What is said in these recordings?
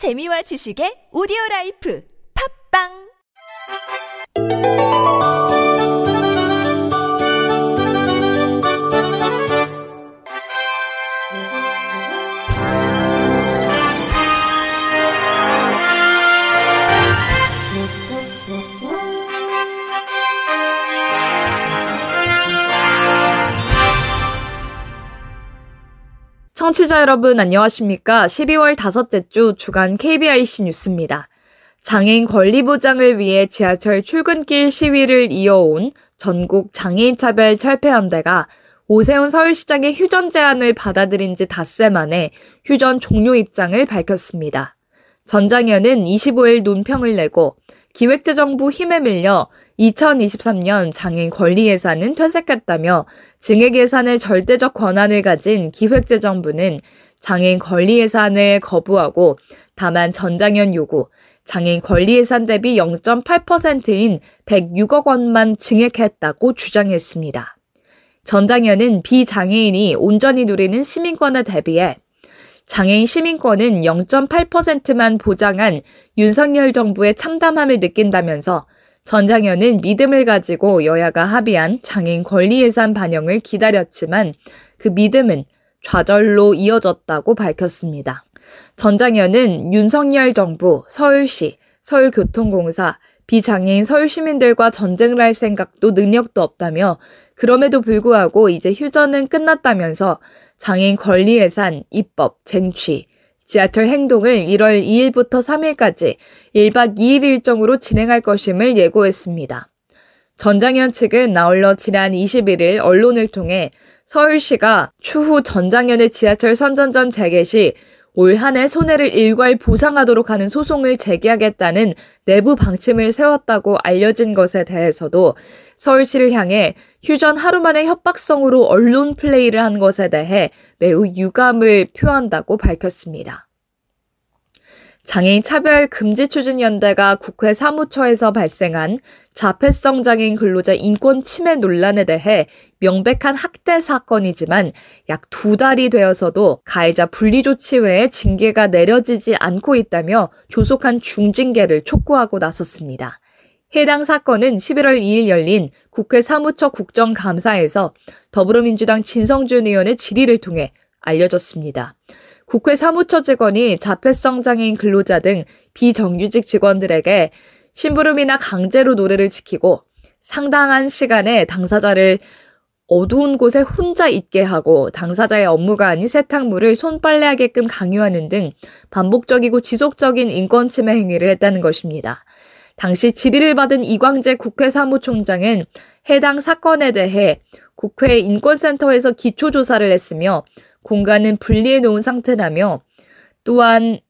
재미와 지식의 오디오 라이프. 팝빵 청취자 여러분 안녕하십니까? 12월 다섯째 주 주간 KBIC 뉴스입니다. 장애인 권리 보장을 위해 지하철 출근길 시위를 이어온 전국 장애인 차별 철폐연대가 오세훈 서울시장의 휴전 제안을 받아들인 지 닷새 만에 휴전 종료 입장을 밝혔습니다. 전 장현은 25일 논평을 내고 기획재정부 힘에 밀려 2023년 장애인 권리 예산은 퇴색했다며 증액 예산의 절대적 권한을 가진 기획재정부는 장애인 권리 예산을 거부하고 다만 전장현 요구, 장애인 권리 예산 대비 0.8%인 106억 원만 증액했다고 주장했습니다. 전장현은 비장애인이 온전히 누리는 시민권에 대비해 장애인 시민권은 0.8%만 보장한 윤석열 정부의 참담함을 느낀다면서 전 장현은 믿음을 가지고 여야가 합의한 장애인 권리 예산 반영을 기다렸지만 그 믿음은 좌절로 이어졌다고 밝혔습니다. 전 장현은 윤석열 정부, 서울시, 서울교통공사, 비장애인 서울 시민들과 전쟁을 할 생각도 능력도 없다며 그럼에도 불구하고 이제 휴전은 끝났다면서 장애인 권리 예산, 입법, 쟁취, 지하철 행동을 1월 2일부터 3일까지 1박 2일 일정으로 진행할 것임을 예고했습니다. 전장현 측은 아울러 지난 21일 언론을 통해 서울시가 추후 전장현의 지하철 선전전 재개 시 올 한 해 손해를 일괄 보상하도록 하는 소송을 제기하겠다는 내부 방침을 세웠다고 알려진 것에 대해서도 서울시를 향해 휴전 하루 만에 협박성으로 언론 플레이를 한 것에 대해 매우 유감을 표한다고 밝혔습니다. 장애인 차별 금지 추진 연대가 국회 사무처에서 발생한 자폐성 장애인 근로자 인권 침해 논란에 대해 명백한 학대 사건이지만 약 두 달이 되어서도 가해자 분리 조치 외에 징계가 내려지지 않고 있다며 조속한 중징계를 촉구하고 나섰습니다. 해당 사건은 11월 2일 열린 국회 사무처 국정감사에서 더불어민주당 진성준 의원의 질의를 통해 알려졌습니다. 국회 사무처 직원이 자폐성 장애인 근로자 등 비정규직 직원들에게 심부름이나 강제로 노래를 지키고 상당한 시간에 당사자를 어두운 곳에 혼자 있게 하고 당사자의 업무가 아닌 세탁물을 손빨래하게끔 강요하는 등 반복적이고 지속적인 인권 침해 행위를 했다는 것입니다. 당시 질의를 받은 이광재 국회 사무총장은 해당 사건에 대해 국회 인권센터에서 기초조사를 했으며 공간은 분리해 놓은 상태라며 또한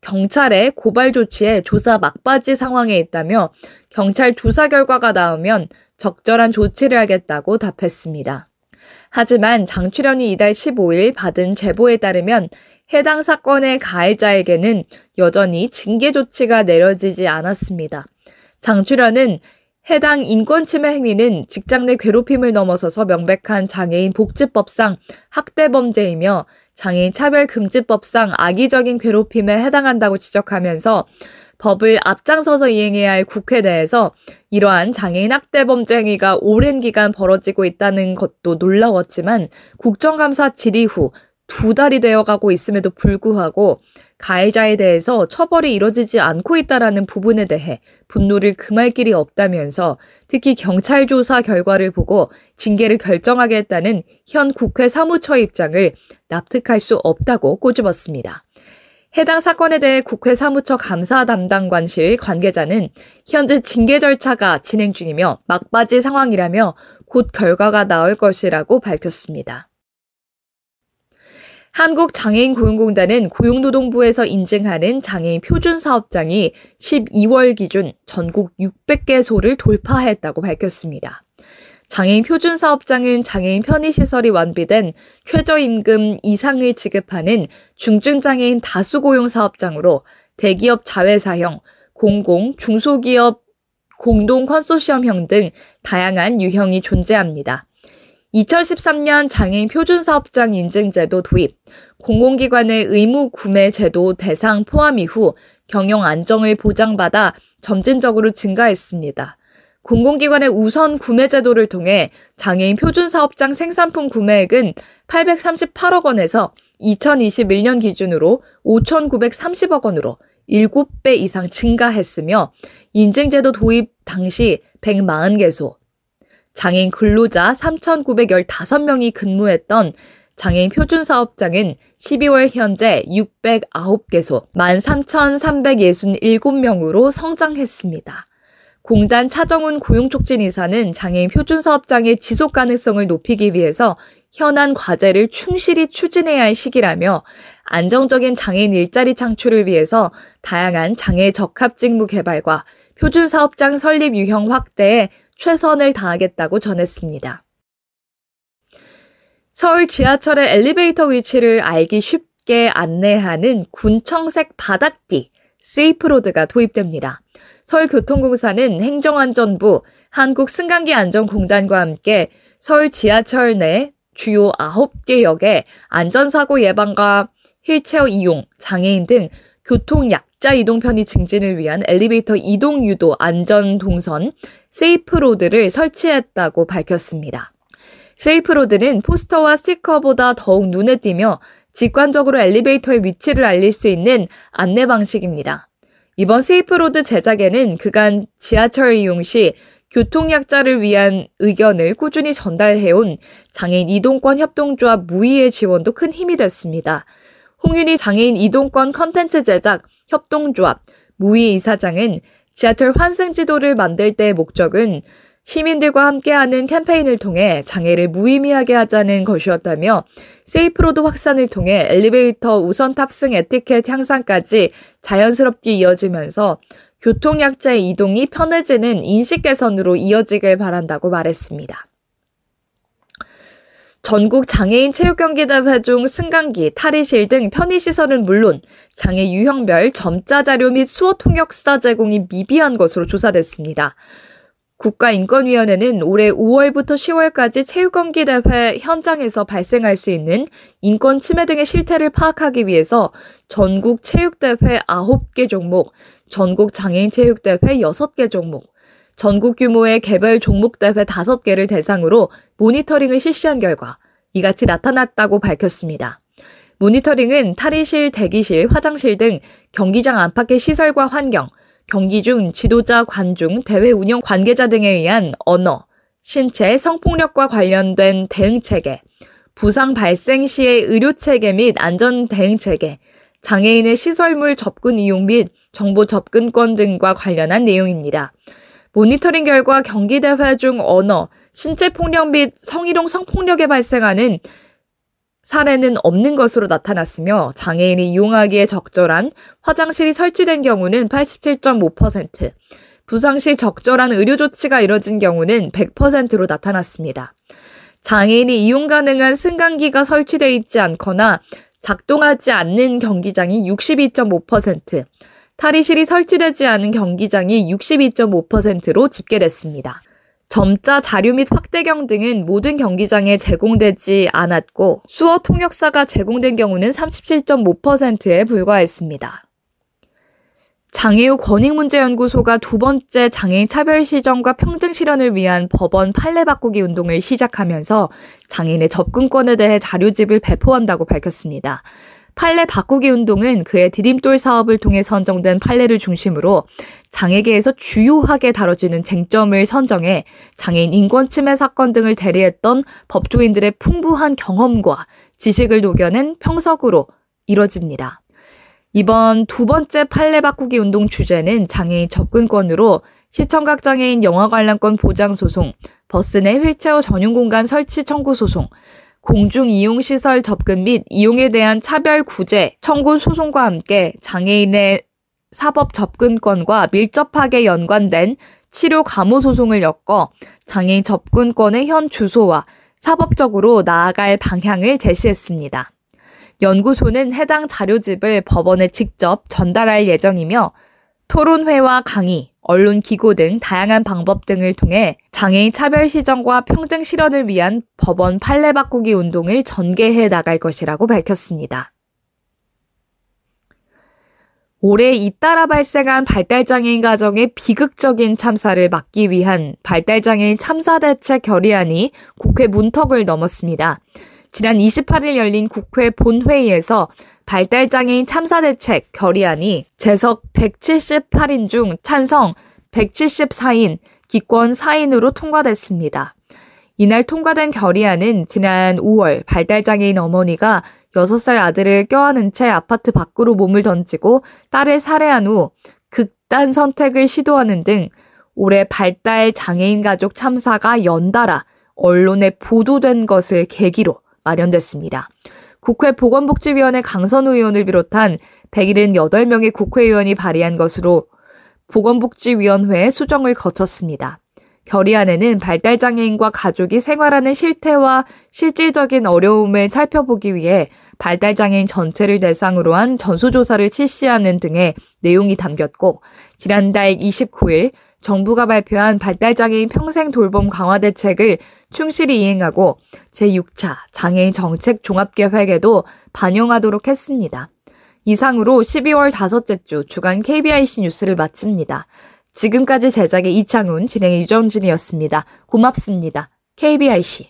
경찰의 고발 조치에 조사 막바지 상황에 있다며 경찰 조사 결과가 나오면 적절한 조치를 하겠다고 답했습니다. 하지만 장출연이 이달 15일 받은 제보에 따르면 해당 사건의 가해자에게는 여전히 징계 조치가 내려지지 않았습니다. 장출연은 해당 인권침해 행위는 직장 내 괴롭힘을 넘어서서 명백한 장애인 복지법상 학대범죄이며 장애인 차별금지법상 악의적인 괴롭힘에 해당한다고 지적하면서 법을 앞장서서 이행해야 할 국회 내에서 이러한 장애인 학대 범죄 행위가 오랜 기간 벌어지고 있다는 것도 놀라웠지만 국정감사 질의 후 두 달이 되어 가고 있음에도 불구하고 가해자에 대해서 처벌이 이뤄지지 않고 있다라는 부분에 대해 분노를 금할 길이 없다면서 특히 경찰 조사 결과를 보고 징계를 결정하겠다는 현 국회 사무처 입장을 납득할 수 없다고 꼬집었습니다. 해당 사건에 대해 국회 사무처 감사 담당관실 관계자는 현재 징계 절차가 진행 중이며 막바지 상황이라며 곧 결과가 나올 것이라고 밝혔습니다. 한국장애인고용공단은 고용노동부에서 인증하는 장애인 표준 사업장이 12월 기준 전국 600개소를 돌파했다고 밝혔습니다. 장애인 표준 사업장은 장애인 편의시설이 완비된 최저임금 이상을 지급하는 중증장애인 다수고용 사업장으로 대기업 자회사형, 공공, 중소기업 공동 컨소시엄형 등 다양한 유형이 존재합니다. 2013년 장애인 표준사업장 인증제도 도입, 공공기관의 의무 구매 제도 대상 포함 이후 경영 안정을 보장받아 점진적으로 증가했습니다. 공공기관의 우선 구매 제도를 통해 장애인 표준사업장 생산품 구매액은 838억 원에서 2021년 기준으로 5,930억 원으로 7배 이상 증가했으며 인증제도 도입 당시 140개소, 장애인 근로자 3,915명이 근무했던 장애인 표준 사업장은 12월 현재 609개소, 13,367명으로 성장했습니다. 공단 차정훈 고용촉진 이사는 장애인 표준 사업장의 지속 가능성을 높이기 위해서 현안 과제를 충실히 추진해야 할 시기라며 안정적인 장애인 일자리 창출을 위해서 다양한 장애 적합 직무 개발과 표준 사업장 설립 유형 확대에 최선을 다하겠다고 전했습니다. 서울 지하철의 엘리베이터 위치를 알기 쉽게 안내하는 군청색 바닥띠 세이프로드가 도입됩니다. 서울교통공사는 행정안전부, 한국승강기안전공단과 함께 서울 지하철 내 주요 9개 역에 안전사고 예방과 휠체어 이용, 장애인 등 교통 약자 이동 편의 증진을 위한 엘리베이터 이동 유도 안전 동선 세이프로드를 설치했다고 밝혔습니다. 세이프로드는 포스터와 스티커보다 더욱 눈에 띄며 직관적으로 엘리베이터의 위치를 알릴 수 있는 안내 방식입니다. 이번 세이프로드 제작에는 그간 지하철 이용 시 교통약자를 위한 의견을 꾸준히 전달해온 장애인 이동권 협동조합 무의의 지원도 큰 힘이 됐습니다. 홍윤희 장애인 이동권 컨텐츠 제작 협동조합 무의 이사장은 지하철 환승 지도를 만들 때의 목적은 시민들과 함께하는 캠페인을 통해 장애를 무의미하게 하자는 것이었다며 세이프로드 확산을 통해 엘리베이터 우선 탑승 에티켓 향상까지 자연스럽게 이어지면서 교통약자의 이동이 편해지는 인식 개선으로 이어지길 바란다고 말했습니다. 전국 장애인 체육경기대회 중 승강기, 탈의실 등 편의시설은 물론 장애 유형별 점자 자료 및 수어 통역사 제공이 미비한 것으로 조사됐습니다. 국가인권위원회는 올해 5월부터 10월까지 체육경기대회 현장에서 발생할 수 있는 인권 침해 등의 실태를 파악하기 위해서 전국 체육대회 9개 종목, 전국 장애인 체육대회 6개 종목, 전국 규모의 개별 종목 대회 5개를 대상으로 모니터링을 실시한 결과 이같이 나타났다고 밝혔습니다. 모니터링은 탈의실, 대기실, 화장실 등 경기장 안팎의 시설과 환경, 경기 중 지도자, 관중, 대회 운영 관계자 등에 의한 언어, 신체, 성폭력과 관련된 대응 체계, 부상 발생 시의 의료 체계 및 안전 대응 체계, 장애인의 시설물 접근 이용 및 정보 접근권 등과 관련한 내용입니다. 모니터링 결과 경기대회 중 언어, 신체 폭력 및 성희롱 성폭력에 발생하는 사례는 없는 것으로 나타났으며 장애인이 이용하기에 적절한 화장실이 설치된 경우는 87.5%, 부상 시 적절한 의료 조치가 이뤄진 경우는 100%로 나타났습니다. 장애인이 이용 가능한 승강기가 설치되어 있지 않거나 작동하지 않는 경기장이 62.5%, 탈의실이 설치되지 않은 경기장이 62.5%로 집계됐습니다. 점자 자료 및 확대경 등은 모든 경기장에 제공되지 않았고 수어 통역사가 제공된 경우는 37.5%에 불과했습니다. 장애우 권익문제연구소가 두 번째 장애인 차별 시정과 평등 실현을 위한 법원 판례 바꾸기 운동을 시작하면서 장애인의 접근권에 대해 자료집을 배포한다고 밝혔습니다. 판례 바꾸기 운동은 그의 디딤돌 사업을 통해 선정된 판례를 중심으로 장애계에서 주요하게 다뤄지는 쟁점을 선정해 장애인 인권 침해 사건 등을 대리했던 법조인들의 풍부한 경험과 지식을 녹여낸 평석으로 이뤄집니다. 이번 두 번째 판례 바꾸기 운동 주제는 장애인 접근권으로 시청각 장애인 영화 관람권 보장 소송, 버스 내 휠체어 전용 공간 설치 청구 소송, 공중 이용 시설 접근 및 이용에 대한 차별 구제 청구 소송과 함께 장애인의 사법 접근권과 밀접하게 연관된 치료 감호 소송을 엮어 장애인 접근권의 현 주소와 사법적으로 나아갈 방향을 제시했습니다. 연구소는 해당 자료집을 법원에 직접 전달할 예정이며 토론회와 강의, 언론 기고 등 다양한 방법 등을 통해 장애인 차별 시정과 평등 실현을 위한 법원 판례 바꾸기 운동을 전개해 나갈 것이라고 밝혔습니다. 올해 잇따라 발생한 발달장애인 가정의 비극적인 참사를 막기 위한 발달장애인 참사대책 결의안이 국회 문턱을 넘었습니다. 지난 28일 열린 국회 본회의에서 발달장애인 참사대책 결의안이 재석 178인 중 찬성 174인, 기권 4인으로 통과됐습니다. 이날 통과된 결의안은 지난 5월 발달장애인 어머니가 6살 아들을 껴안은 채 아파트 밖으로 몸을 던지고 딸을 살해한 후 극단 선택을 시도하는 등 올해 발달 장애인 가족 참사가 연달아 언론에 보도된 것을 계기로 마련됐습니다. 국회 보건복지위원회 강선우 의원을 비롯한 178명의 국회의원이 발의한 것으로 보건복지위원회에 수정을 거쳤습니다. 결의안에는 발달장애인과 가족이 생활하는 실태와 실질적인 어려움을 살펴보기 위해 발달장애인 전체를 대상으로 한 전수조사를 실시하는 등의 내용이 담겼고, 지난달 29일 정부가 발표한 발달장애인 평생 돌봄 강화 대책을 충실히 이행하고 제6차 장애인 정책 종합계획에도 반영하도록 했습니다. 이상으로 12월 다섯째 주 주간 KBIC 뉴스를 마칩니다. 지금까지 제작의 이창훈, 진행의 유정진이었습니다. 고맙습니다. KBIC.